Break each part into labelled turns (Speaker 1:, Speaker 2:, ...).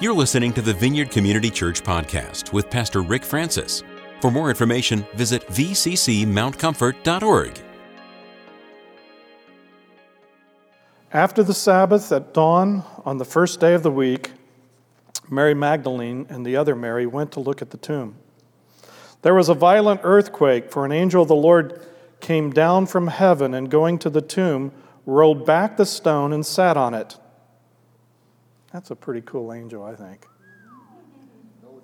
Speaker 1: You're listening to the Vineyard Community Church podcast with Pastor Rick Francis. For more information, visit vccmountcomfort.org.
Speaker 2: After the Sabbath at dawn on the first day of the week, Mary Magdalene and the other Mary went to look at the tomb. There was a violent earthquake, for an angel of the Lord came down from heaven and going to the tomb, rolled back the stone and sat on it. That's a pretty cool angel, I think.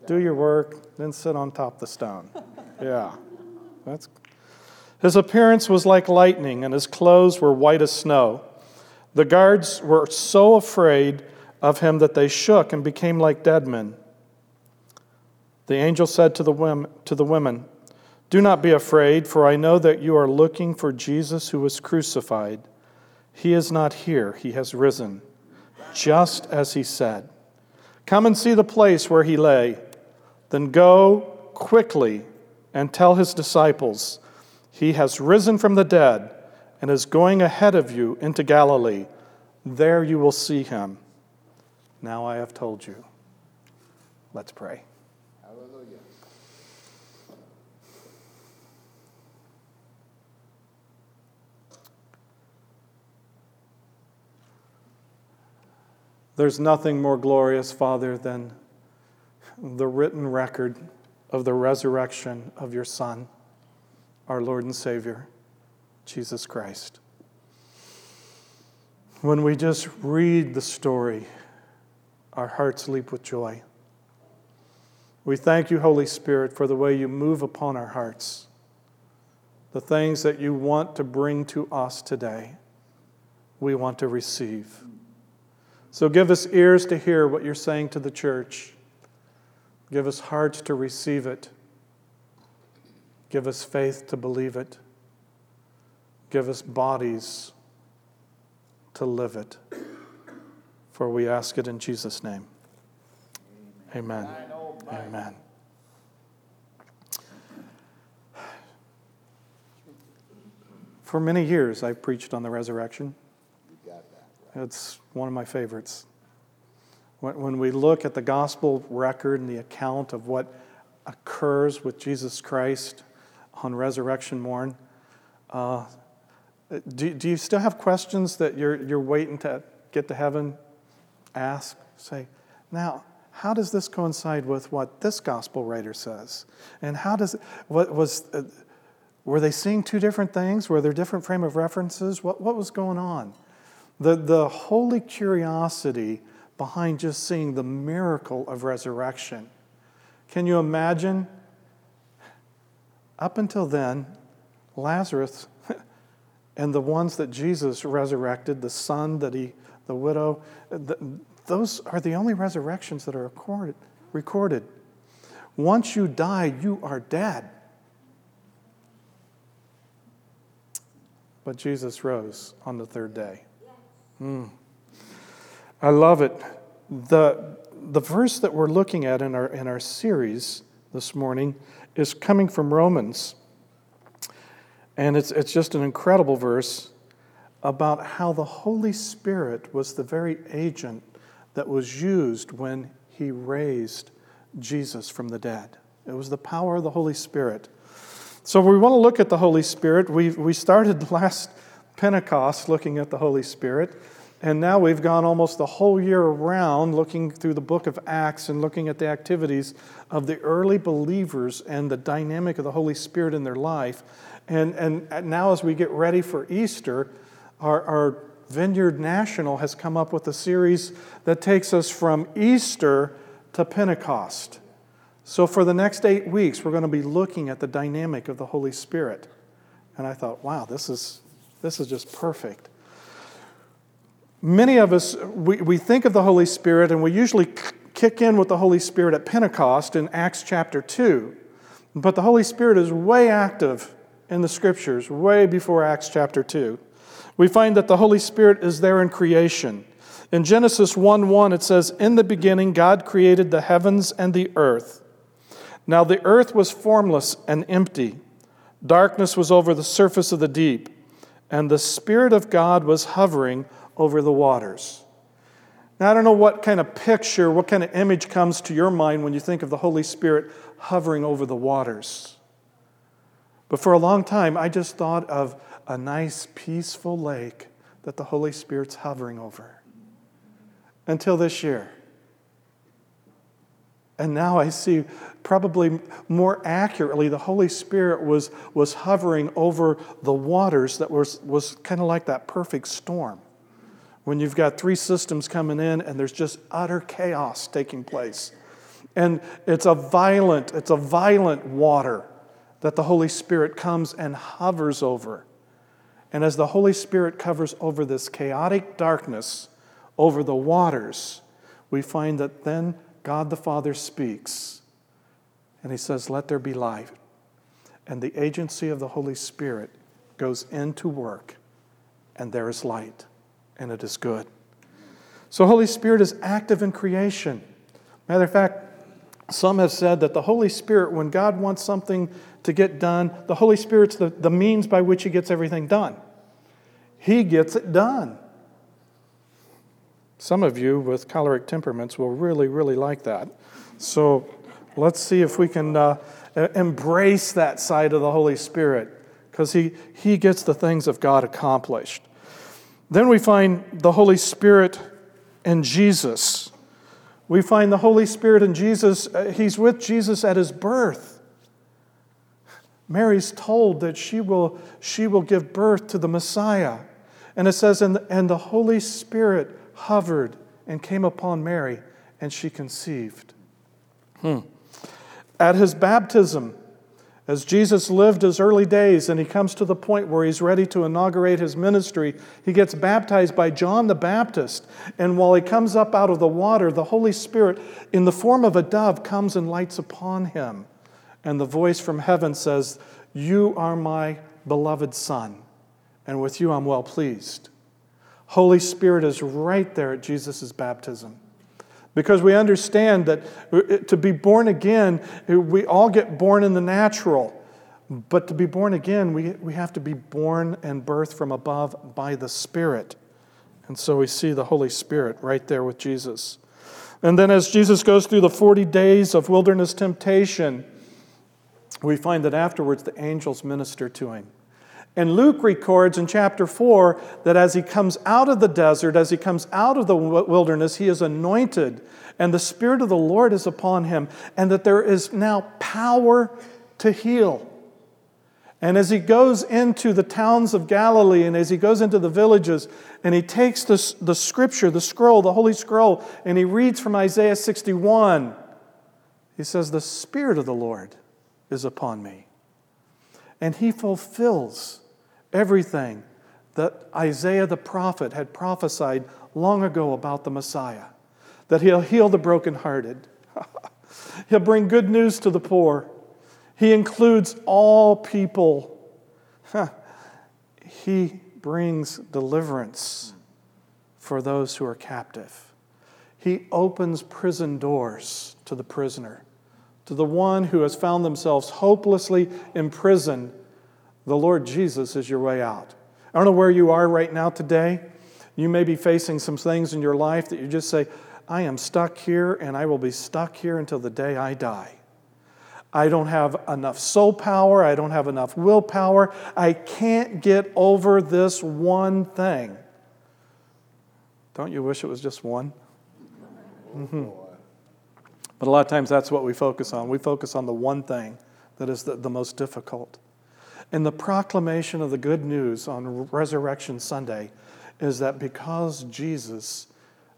Speaker 2: Do your work, then sit on top of the stone. Yeah. That's His appearance was like lightning, and his clothes were white as snow. The guards were so afraid of him that they shook and became like dead men. The angel said to the women, to the women Do not be afraid, for I know that you are looking for Jesus who was crucified. He is not here, he has risen just as he said. Come and see the place where he lay. Then go quickly and tell his disciples, He has risen from the dead and is going ahead of you into Galilee. There you will see him. Now I have told you. Let's pray. There's nothing more glorious, Father, than the written record of the resurrection of your Son, our Lord and Savior, Jesus Christ. When we just read the story, our hearts leap with joy. We thank you, Holy Spirit, for the way you move upon our hearts, the things that you want to bring to us today, we want to receive. So give us ears to hear what you're saying to the church. Give us hearts to receive it. Give us faith to believe it. Give us bodies to live it. For we ask it in Jesus' name. Amen. Amen. For many years, I've preached on the resurrection. It's one of my favorites. When we look at the gospel record and the account of what occurs with Jesus Christ on resurrection morn, uh, do, do you still have questions that you're, you're waiting to get to heaven? Ask, say, now, how does this coincide with what this gospel writer says? And how does, what was, uh, were they seeing two different things? Were there different frame of references? What, what was going on? The, the holy curiosity behind just seeing the miracle of resurrection. Can you imagine? Up until then, Lazarus and the ones that Jesus resurrected, the son that he, the widow, the, those are the only resurrections that are recorded. recorded. Once you die, you are dead. But Jesus rose on the third day. Mm. I love it. The, the verse that we're looking at in our, in our series this morning is coming from Romans. And it's, it's just an incredible verse about how the Holy Spirit was the very agent that was used when he raised Jesus from the dead. It was the power of the Holy Spirit. So we want to look at the Holy Spirit. We, we started last Pentecost looking at the Holy Spirit. And now we've gone almost the whole year around looking through the book of Acts and looking at the activities of the early believers and the dynamic of the Holy Spirit in their life. And, and now, as we get ready for Easter, our, our Vineyard National has come up with a series that takes us from Easter to Pentecost. So, for the next eight weeks, we're going to be looking at the dynamic of the Holy Spirit. And I thought, wow, this is, this is just perfect. Many of us, we, we think of the Holy Spirit and we usually kick in with the Holy Spirit at Pentecost in Acts chapter 2. But the Holy Spirit is way active in the scriptures, way before Acts chapter 2. We find that the Holy Spirit is there in creation. In Genesis 1 1, it says, In the beginning, God created the heavens and the earth. Now the earth was formless and empty. Darkness was over the surface of the deep, and the Spirit of God was hovering over the waters. Now, I don't know what kind of picture, what kind of image comes to your mind when you think of the Holy Spirit hovering over the waters. But for a long time, I just thought of a nice, peaceful lake that the Holy Spirit's hovering over. Until this year. And now I see probably more accurately the Holy Spirit was, was hovering over the waters that was, was kind of like that perfect storm. When you've got three systems coming in and there's just utter chaos taking place. And it's a violent, it's a violent water that the Holy Spirit comes and hovers over. And as the Holy Spirit covers over this chaotic darkness, over the waters, we find that then God the Father speaks and he says, Let there be light. And the agency of the Holy Spirit goes into work, and there is light, and it is good. So, Holy Spirit is active in creation. Matter of fact, some have said that the Holy Spirit, when God wants something to get done, the Holy Spirit's the, the means by which He gets everything done. He gets it done. Some of you with choleric temperaments will really, really like that. So let's see if we can uh, embrace that side of the Holy Spirit because he, he gets the things of God accomplished. Then we find the Holy Spirit and Jesus. We find the Holy Spirit and Jesus, uh, he's with Jesus at his birth. Mary's told that she will, she will give birth to the Messiah. And it says, and, and the Holy Spirit hovered and came upon Mary, and she conceived. Hmm. At his baptism, as Jesus lived his early days and he comes to the point where he's ready to inaugurate his ministry, he gets baptized by John the Baptist. And while he comes up out of the water, the Holy Spirit, in the form of a dove, comes and lights upon him. And the voice from heaven says, You are my beloved Son, and with you I'm well pleased. Holy Spirit is right there at Jesus' baptism. Because we understand that uh, to be born again, uh, we all get born in the natural. But to be born again, we, we have to be born and birthed from above by the Spirit. And so we see the Holy Spirit right there with Jesus. And then as Jesus goes through the 40 days of wilderness temptation, we find that afterwards the angels minister to him. And Luke records in chapter 4 that as he comes out of the desert, as he comes out of the wilderness, he is anointed, and the Spirit of the Lord is upon him, and that there is now power to heal. And as he goes into the towns of Galilee and as he goes into the villages, and he takes the, the scripture, the scroll, the Holy Scroll, and he reads from Isaiah 61, he says, The Spirit of the Lord is upon me. And he fulfills everything that Isaiah the prophet had prophesied long ago about the Messiah that he'll heal the brokenhearted, he'll bring good news to the poor, he includes all people, he brings deliverance for those who are captive. He opens prison doors to the prisoner, to the one who has found themselves hopelessly imprisoned the Lord Jesus is your way out. I don't know where you are right now today. You may be facing some things in your life that you just say, I am stuck here and I will be stuck here until the day I die. I don't have enough soul power. I don't have enough willpower. I can't get over this one thing. Don't you wish it was just one? Mm-hmm. But a lot of times that's what we focus on. We focus on the one thing that is the, the most difficult. And the proclamation of the good news on Resurrection Sunday is that because Jesus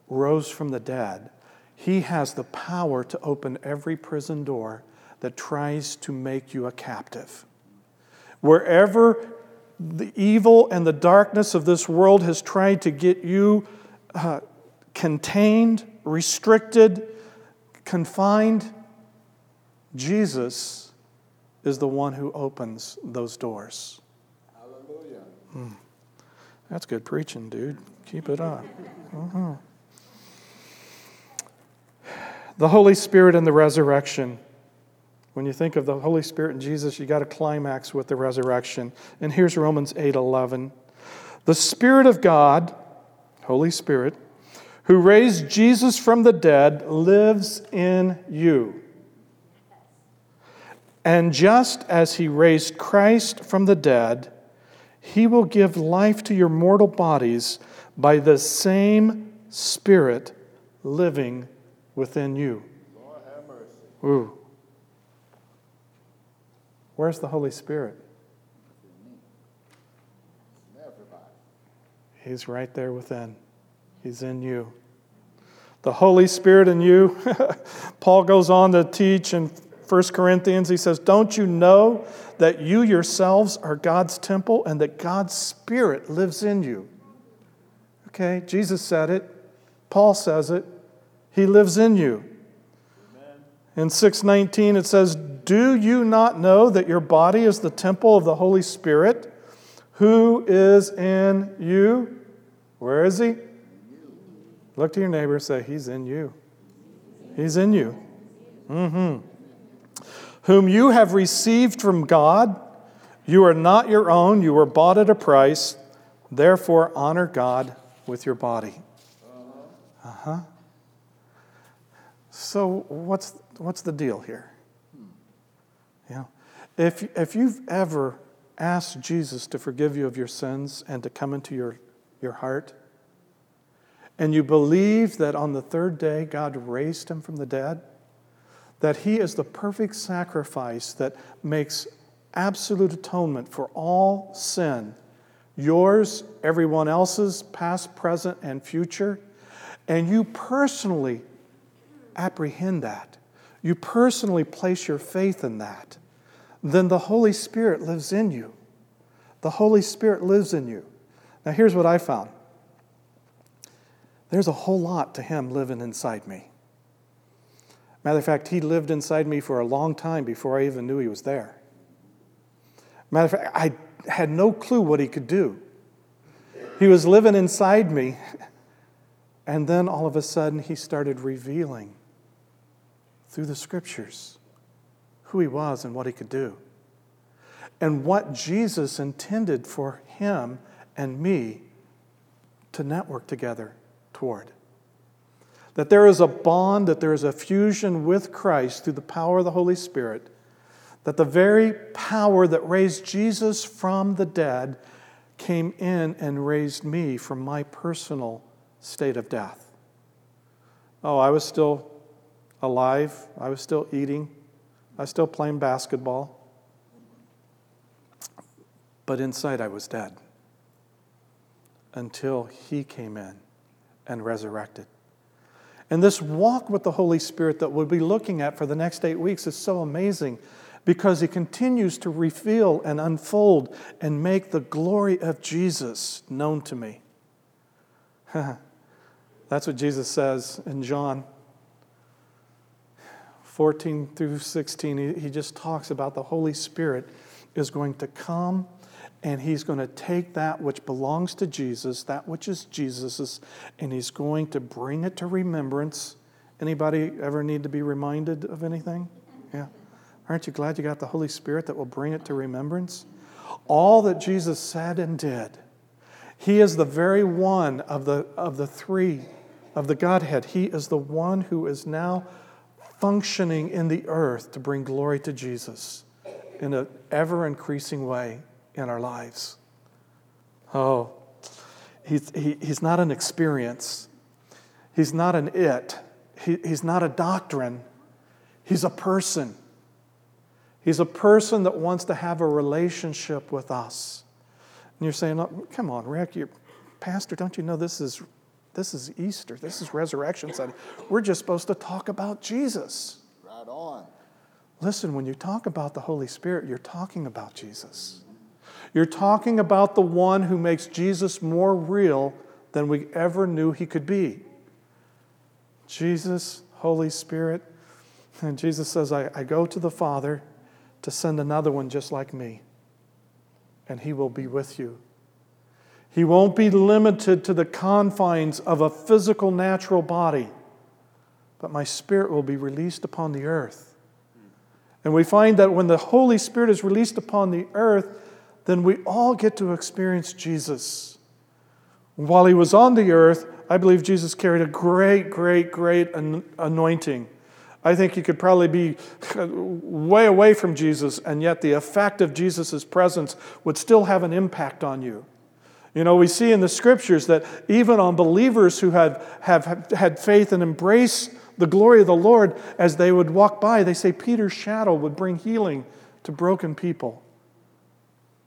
Speaker 2: rose from the dead, he has the power to open every prison door that tries to make you a captive. Wherever the evil and the darkness of this world has tried to get you uh, contained, restricted, confined, Jesus is the one who opens those doors. Hallelujah. Hmm. That's good preaching, dude. Keep it up. Uh-huh. The Holy Spirit and the resurrection. When you think of the Holy Spirit and Jesus, you got to climax with the resurrection. And here's Romans 8:11. The Spirit of God, Holy Spirit, who raised Jesus from the dead, lives in you. And just as he raised Christ from the dead, he will give life to your mortal bodies by the same Spirit living within you. Lord have mercy. Ooh. Where's the Holy Spirit? He's right there within. He's in you. The Holy Spirit in you. Paul goes on to teach in 1 Corinthians, he says, Don't you know that you yourselves are God's temple and that God's Spirit lives in you? Okay, Jesus said it. Paul says it. He lives in you. In 619, it says, Do you not know that your body is the temple of the Holy Spirit who is in you? Where is he? Look to your neighbor and say, He's in you. He's in you. Mm-hmm whom you have received from God. You are not your own, you were bought at a price. Therefore, honor God with your body. Uh huh. So, what's, what's the deal here? Yeah. If, if you've ever asked Jesus to forgive you of your sins and to come into your, your heart, and you believe that on the third day God raised him from the dead, that he is the perfect sacrifice that makes absolute atonement for all sin yours, everyone else's, past, present, and future. And you personally apprehend that, you personally place your faith in that, then the Holy Spirit lives in you. The Holy Spirit lives in you. Now, here's what I found there's a whole lot to Him living inside me. Matter of fact, he lived inside me for a long time before I even knew he was there. Matter of fact, I had no clue what he could do. He was living inside me, and then all of a sudden he started revealing through the scriptures who he was and what he could do. And what Jesus intended for him and me to network together toward that there is a bond, that there is a fusion with Christ through the power of the Holy Spirit, that the very power that raised Jesus from the dead came in and raised me from my personal state of death. Oh, I was still alive, I was still eating, I was still playing basketball, but inside I was dead until He came in and resurrected. And this walk with the Holy Spirit that we'll be looking at for the next eight weeks is so amazing because He continues to reveal and unfold and make the glory of Jesus known to me. That's what Jesus says in John 14 through 16. He, just talks about the Holy Spirit is going to come and he's going to take that which belongs to Jesus, that which is Jesus's, and he's going to bring it to remembrance. Anybody ever need to be reminded of anything? Yeah. Aren't you glad you got the Holy Spirit that will bring it to remembrance? All that Jesus said and did. He is the very one of the, of the three of the Godhead. He is the one who is now functioning in the earth to bring glory to Jesus in an ever increasing way in our lives. Oh, he's, he, he's not an experience, he's not an it, he, he's not a doctrine, he's a person. He's a person that wants to have a relationship with us. And you're saying, oh, come on, Rick, you're, Pastor, don't you know this is, this is Easter? This is Resurrection Sunday. We're just supposed to talk about Jesus.
Speaker 3: Right on.
Speaker 2: Listen, when you talk about the Holy Spirit, you're talking about Jesus. You're talking about the one who makes Jesus more real than we ever knew he could be. Jesus, Holy Spirit. And Jesus says, I, I go to the Father to send another one just like me, and he will be with you. He won't be limited to the confines of a physical, natural body, but my spirit will be released upon the earth. And we find that when the Holy Spirit is released upon the earth, then we all get to experience Jesus. While he was on the earth, I believe Jesus carried a great, great, great anointing. I think you could probably be way away from Jesus, and yet the effect of Jesus' presence would still have an impact on you. You know, we see in the scriptures that even on believers who have, have had faith and embrace the glory of the Lord, as they would walk by, they say Peter's shadow would bring healing to broken people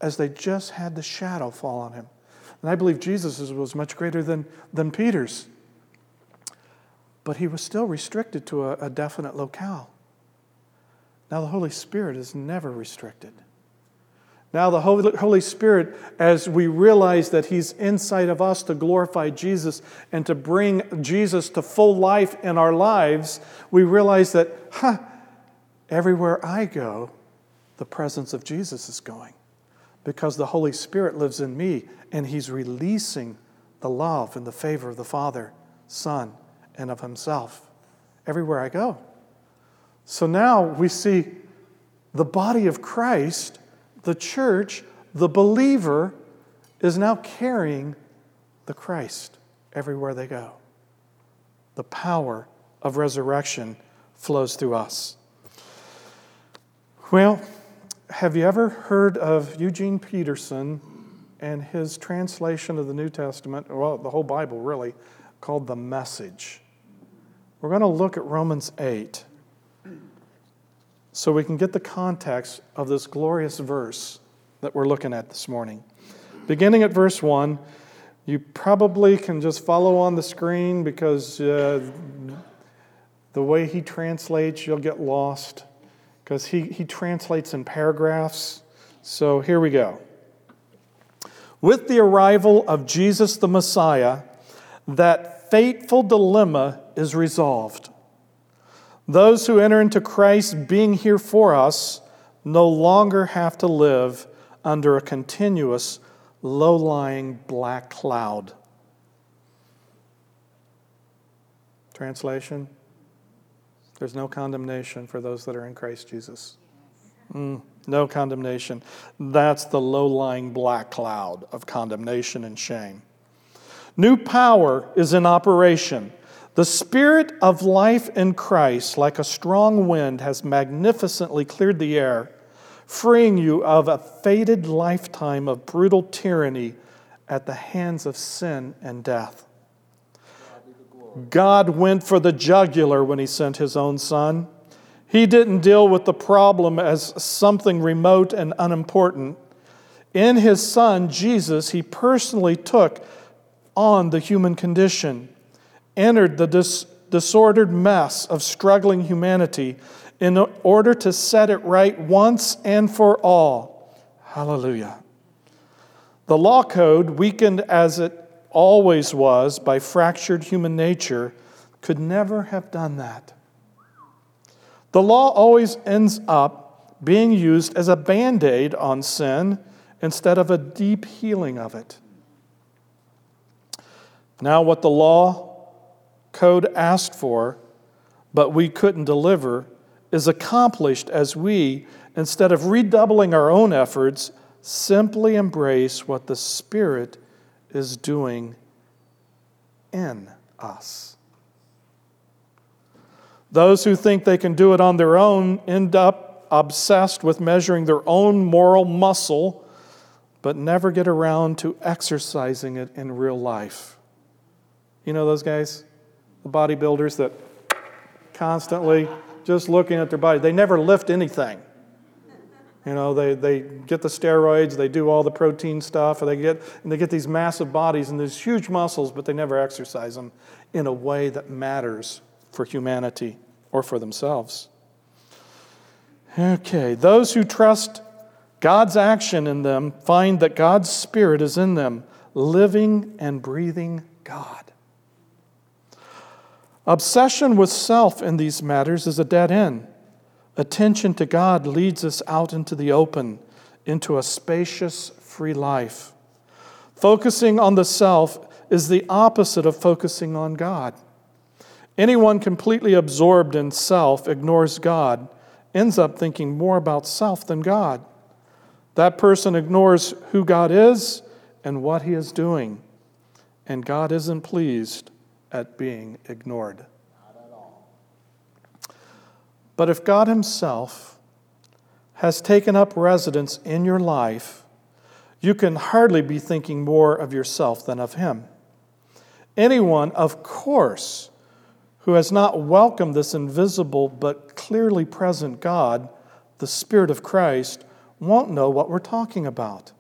Speaker 2: as they just had the shadow fall on him. And I believe Jesus was much greater than, than Peter's. But he was still restricted to a, a definite locale. Now, the Holy Spirit is never restricted. Now, the Holy Spirit, as we realize that He's inside of us to glorify Jesus and to bring Jesus to full life in our lives, we realize that, huh, everywhere I go, the presence of Jesus is going because the Holy Spirit lives in me and He's releasing the love and the favor of the Father, Son, and of Himself everywhere I go. So now we see the body of Christ the church, the believer, is now carrying the Christ everywhere they go. The power of resurrection flows through us. Well, have you ever heard of Eugene Peterson and his translation of the New Testament, well, the whole Bible really, called The Message? We're going to look at Romans 8 so we can get the context of this glorious verse that we're looking at this morning. Beginning at verse 1, you probably can just follow on the screen because uh, the way he translates, you'll get lost because he, he translates in paragraphs. So here we go. With the arrival of Jesus the Messiah, that fateful dilemma is resolved. Those who enter into Christ being here for us no longer have to live under a continuous, low lying black cloud. Translation There's no condemnation for those that are in Christ Jesus. Mm, no condemnation. That's the low lying black cloud of condemnation and shame. New power is in operation. The Spirit of life in Christ, like a strong wind, has magnificently cleared the air, freeing you of a fated lifetime of brutal tyranny at the hands of sin and death. God went for the jugular when He sent His own Son. He didn't deal with the problem as something remote and unimportant. In His Son, Jesus, He personally took on the human condition entered the dis- disordered mess of struggling humanity in order to set it right once and for all. Hallelujah. The law code, weakened as it always was by fractured human nature, could never have done that. The law always ends up being used as a band aid on sin instead of a deep healing of it. Now, what the law code asked for, but we couldn't deliver, is accomplished as we, instead of redoubling our own efforts, simply embrace what the Spirit is doing in us. Those who think they can do it on their own end up obsessed with measuring their own moral muscle, but never get around to exercising it in real life. You know those guys? the bodybuilders that constantly just looking at their body. They never lift anything. You know, they, they get the steroids, they do all the protein stuff, and they get, and they get these massive bodies and these huge muscles, but they never exercise them in a way that matters for humanity or for themselves. Okay, those who trust God's action in them find that God's Spirit is in them, living and breathing God. Obsession with self in these matters is a dead end. Attention to God leads us out into the open, into a spacious, free life. Focusing on the self is the opposite of focusing on God. Anyone completely absorbed in self ignores God, ends up thinking more about self than God. That person ignores who God is and what he is doing and God isn't pleased at being ignored. But if God Himself has taken up residence in your life, you can hardly be thinking more of yourself than of Him. Anyone, of course, who has not welcomed this invisible but clearly present God, the Spirit of Christ, won't know what we're talking about.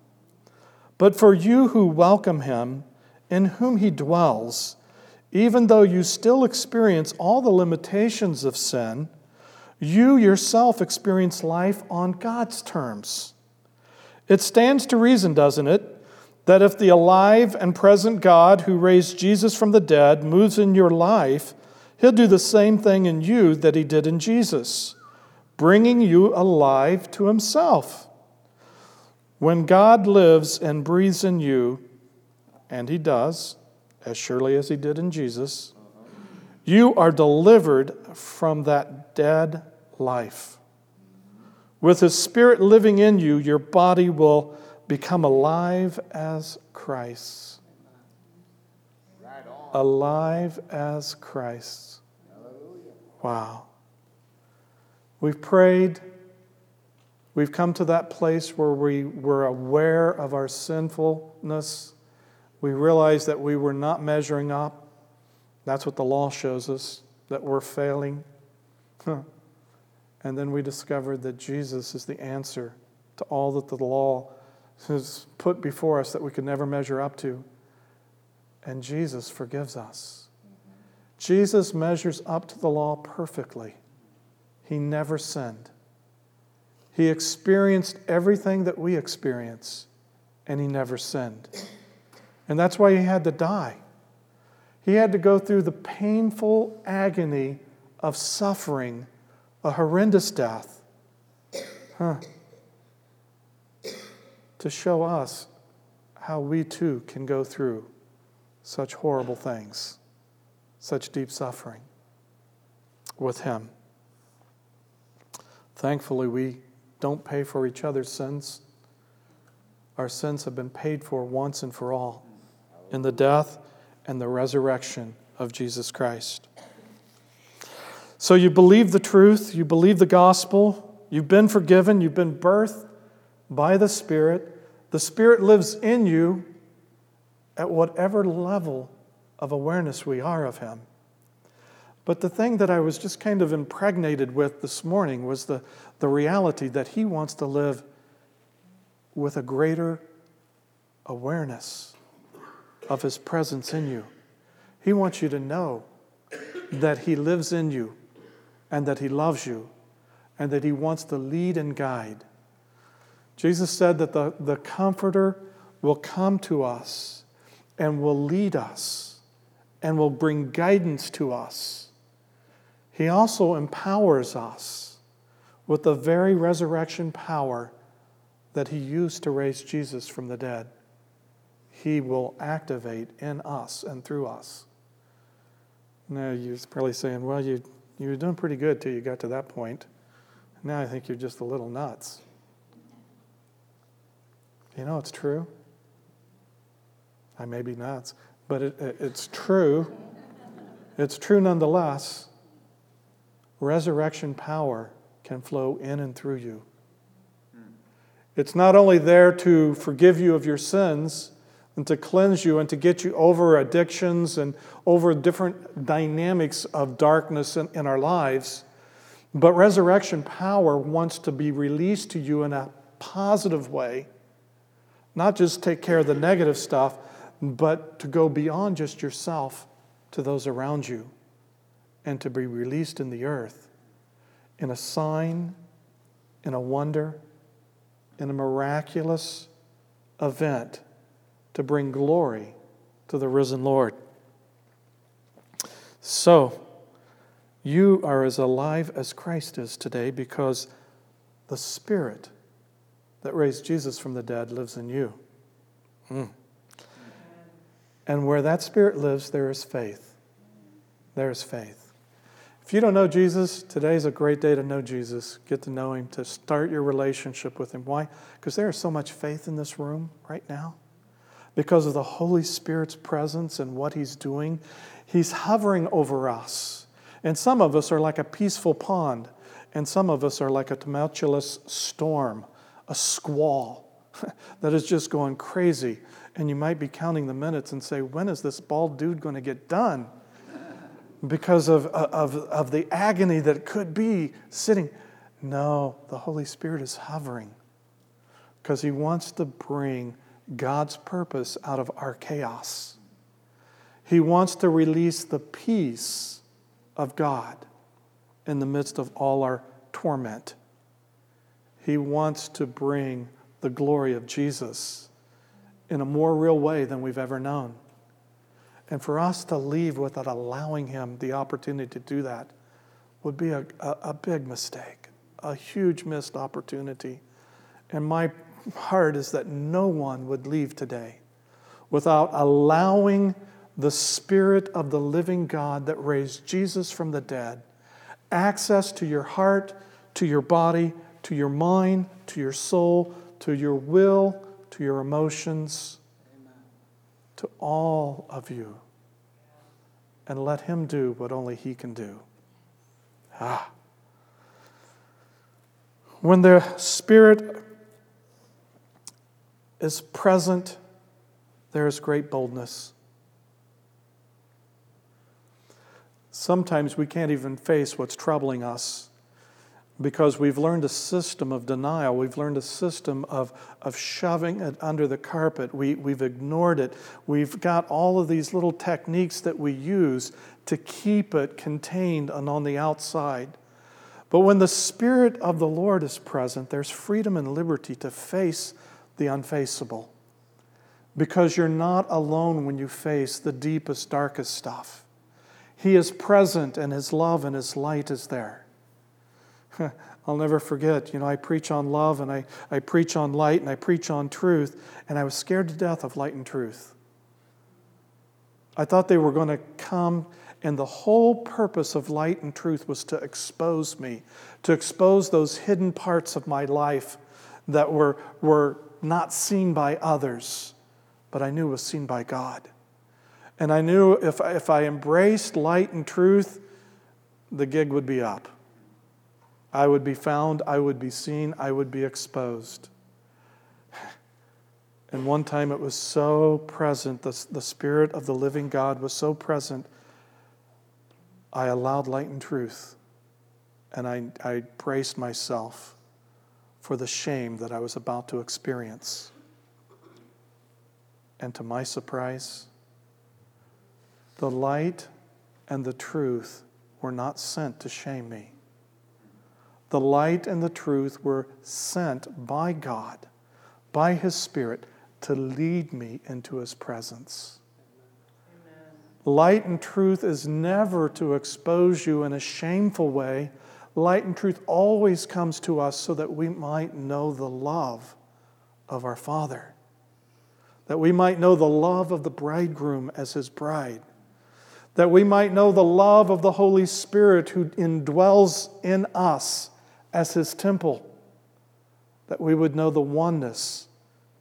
Speaker 2: But for you who welcome Him, in whom He dwells, even though you still experience all the limitations of sin, you yourself experience life on God's terms. It stands to reason, doesn't it, that if the alive and present God who raised Jesus from the dead moves in your life, he'll do the same thing in you that he did in Jesus, bringing you alive to himself. When God lives and breathes in you, and he does, as surely as he did in Jesus, you are delivered from that dead life. With his spirit living in you, your body will become alive as Christ. Alive as Christ. Wow. We've prayed. We've come to that place where we were aware of our sinfulness we realized that we were not measuring up. That's what the law shows us, that we're failing. And then we discovered that Jesus is the answer to all that the law has put before us that we could never measure up to. And Jesus forgives us. Jesus measures up to the law perfectly. He never sinned. He experienced everything that we experience, and he never sinned. And that's why he had to die. He had to go through the painful agony of suffering a horrendous death huh, to show us how we too can go through such horrible things, such deep suffering with him. Thankfully, we don't pay for each other's sins. Our sins have been paid for once and for all in the death and the resurrection of Jesus Christ. So you believe the truth, you believe the gospel, you've been forgiven, you've been birthed by the Spirit. The Spirit lives in you at whatever level of awareness we are of Him. But the thing that I was just kind of impregnated with this morning was the, the reality that He wants to live with a greater awareness of His presence in you. He wants you to know that He lives in you and that He loves you and that He wants to lead and guide. Jesus said that the, the Comforter will come to us and will lead us and will bring guidance to us. He also empowers us with the very resurrection power that He used to raise Jesus from the dead. He will activate in us and through us. Now, you're probably saying, well, you, you were doing pretty good till you got to that point. Now I think you're just a little nuts. You know, it's true. I may be nuts, but it, it, it's true. It's true nonetheless. Resurrection power can flow in and through you. It's not only there to forgive you of your sins, and to cleanse you and to get you over addictions and over different dynamics of darkness in, in our lives. But resurrection power wants to be released to you in a positive way, not just take care of the negative stuff, but to go beyond just yourself to those around you and to be released in the earth in a sign, in a wonder, in a miraculous event to bring glory to the risen Lord. So, you are as alive as Christ is today because the Spirit that raised Jesus from the dead lives in you. Mm. And where that Spirit lives, there is faith. There is faith. If you don't know Jesus, today is a great day to know Jesus. Get to know Him, to start your relationship with Him. Why? Because there is so much faith in this room right now. Because of the Holy Spirit's presence and what He's doing. He's hovering over us. And some of us are like a peaceful pond, and some of us are like a tumultuous storm, a squall that is just going crazy. And you might be counting the minutes and say, when is this bald dude going to get done? Because of, uh, of, of the agony that could be sitting. No, the Holy Spirit is hovering because He wants to bring God's purpose out of our chaos. He wants to release the peace of God in the midst of all our torment. He wants to bring the glory of Jesus in a more real way than we've ever known. And for us to leave without allowing Him the opportunity to do that would be a, a, a big mistake, a huge missed opportunity. And my heart is that no one would leave today without allowing the Spirit of the living God that raised Jesus from the dead access to your heart, to your body, to your mind, to your soul, to your will, to your emotions, Amen. to all of you. And let Him do what only He can do. Ah. When the Spirit is present, there is great boldness. Sometimes we can't even face what's troubling us because we've learned a system of denial. We've learned a system of, of shoving it under the carpet. We, we've ignored it. We've got all of these little techniques that we use to keep it contained and on the outside. But when the Spirit of the Lord is present, there's freedom and liberty to face the unfaceable. Because you're not alone when you face the deepest, darkest stuff. He is present, and His love and His light is there. I'll never forget, you know, I preach on love and I, I preach on light and I preach on truth, and I was scared to death of light and truth. I thought they were going to come, and the whole purpose of light and truth was to expose me, to expose those hidden parts of my life that were, were not seen by others, but I knew was seen by God. And I knew if, if I embraced light and truth, the gig would be up. I would be found, I would be seen, I would be exposed. And one time it was so present, the, the Spirit of the living God was so present, I allowed light and truth, and I, I braced myself for the shame that I was about to experience. And to my surprise, the light and the truth were not sent to shame me. The light and the truth were sent by God, by His Spirit, to lead me into His presence. Amen. Light and truth is never to expose you in a shameful way light and truth always comes to us so that we might know the love of our Father, that we might know the love of the bridegroom as his bride, that we might know the love of the Holy Spirit who indwells in us as his temple, that we would know the oneness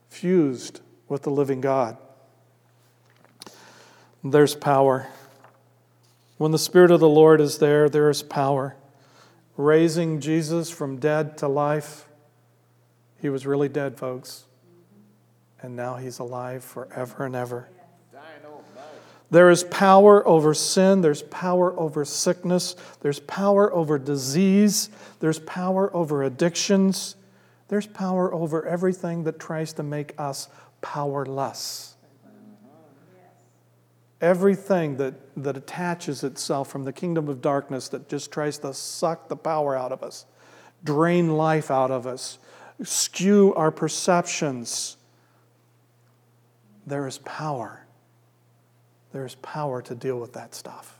Speaker 2: fused with the living God. There's power. When the Spirit of the Lord is there, there is power raising Jesus from dead to life. He was really dead, folks. And now he's alive forever and ever. There is power over sin. There's power over sickness. There's power over disease. There's power over addictions. There's power over everything that tries to make us powerless everything that, that attaches itself from the kingdom of darkness that just tries to suck the power out of us, drain life out of us, skew our perceptions. There is power. There is power to deal with that stuff.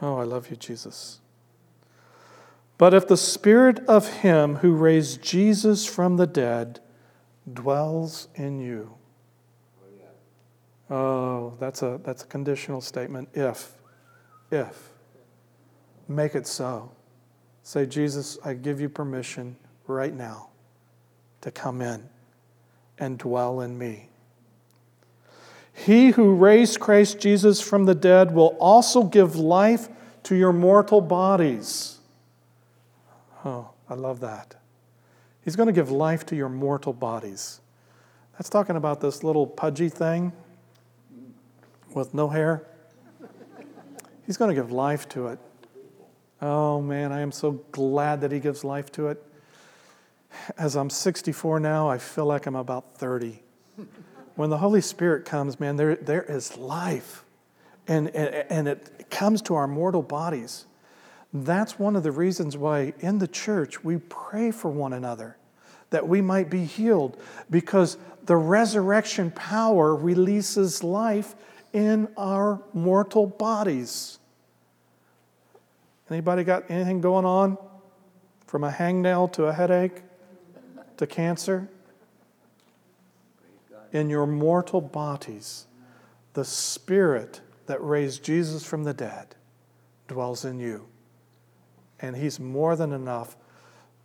Speaker 2: Oh, I love you, Jesus. But if the spirit of him who raised Jesus from the dead dwells in you, Oh, that's a, that's a conditional statement. If, if. Make it so. Say, Jesus, I give you permission right now to come in and dwell in me. He who raised Christ Jesus from the dead will also give life to your mortal bodies. Oh, I love that. He's going to give life to your mortal bodies. That's talking about this little pudgy thing with no hair. He's going to give life to it. Oh man, I am so glad that He gives life to it. As I'm 64 now, I feel like I'm about 30. When the Holy Spirit comes, man, there, there is life. And, and, and it comes to our mortal bodies. That's one of the reasons why in the church we pray for one another, that we might be healed, because the resurrection power releases life in our mortal bodies. Anybody got anything going on? From a hangnail to a headache to cancer? In your mortal bodies, the Spirit that raised Jesus from the dead dwells in you. And He's more than enough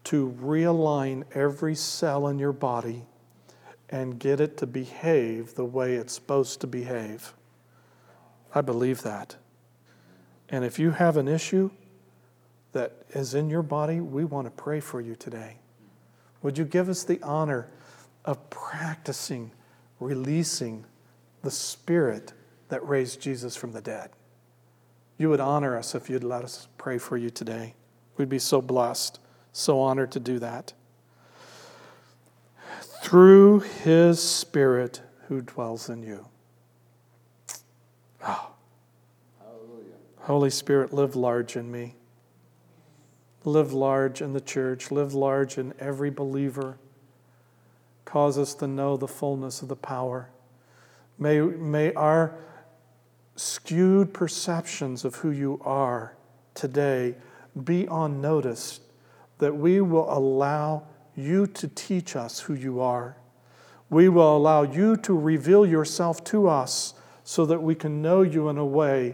Speaker 2: to realign every cell in your body and get it to behave the way it's supposed to behave. I believe that. And if you have an issue that is in your body, we want to pray for you today. Would you give us the honor of practicing releasing the Spirit that raised Jesus from the dead? You would honor us if you'd let us pray for you today. We'd be so blessed, so honored to do that. Through His Spirit who dwells in you. Oh. Holy Spirit, live large in me. Live large in the church. Live large in every believer. Cause us to know the fullness of the power. May, may our skewed perceptions of who you are today be on notice, that we will allow you to teach us who you are. We will allow you to reveal yourself to us so that we can know you in a way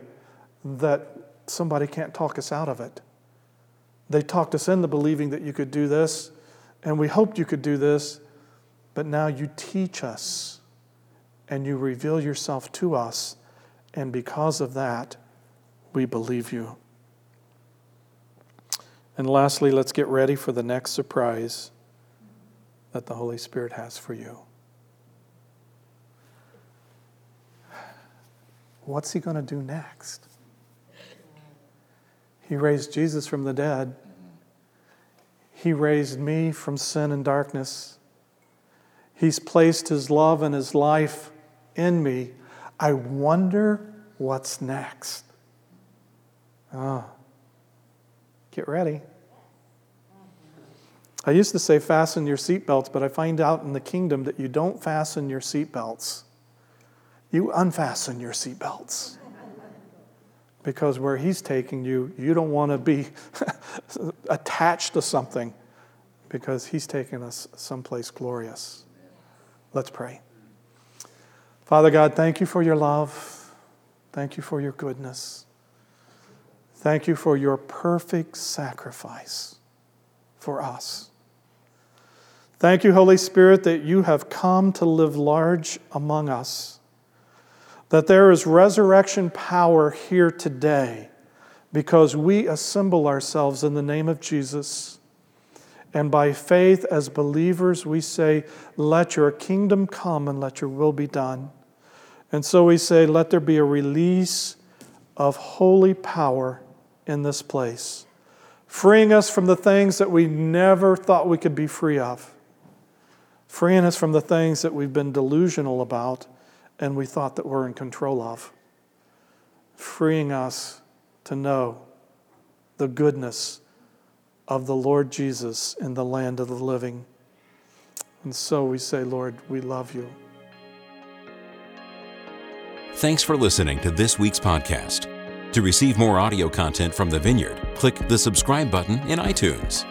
Speaker 2: that somebody can't talk us out of it. They talked us into believing that you could do this, and we hoped you could do this, but now you teach us and you reveal yourself to us, and because of that, we believe you. And lastly, let's get ready for the next surprise that the Holy Spirit has for you. What's He going to do next? He raised Jesus from the dead. He raised me from sin and darkness. He's placed His love and His life in me. I wonder what's next. Oh, Get ready. I used to say fasten your seatbelts, but I find out in the kingdom that you don't fasten your seatbelts. You unfasten your seatbelts. Because where he's taking you, you don't want to be attached to something because he's taking us someplace glorious. Let's pray. Father God, thank you for your love. Thank you for your goodness. Thank you for your perfect sacrifice for us. Thank you, Holy Spirit, that you have come to live large among us, that there is resurrection power here today because we assemble ourselves in the name of Jesus. And by faith, as believers, we say, Let your kingdom come and let your will be done. And so we say, Let there be a release of holy power in this place, freeing us from the things that we never thought we could be free of, freeing us from the things that we've been delusional about and we thought that we're in control of, freeing us to know the goodness of the Lord Jesus in the land of the living. And so we say, Lord, we love you.
Speaker 1: Thanks for listening to this week's podcast. To receive more audio content from the Vineyard, click the subscribe button in iTunes.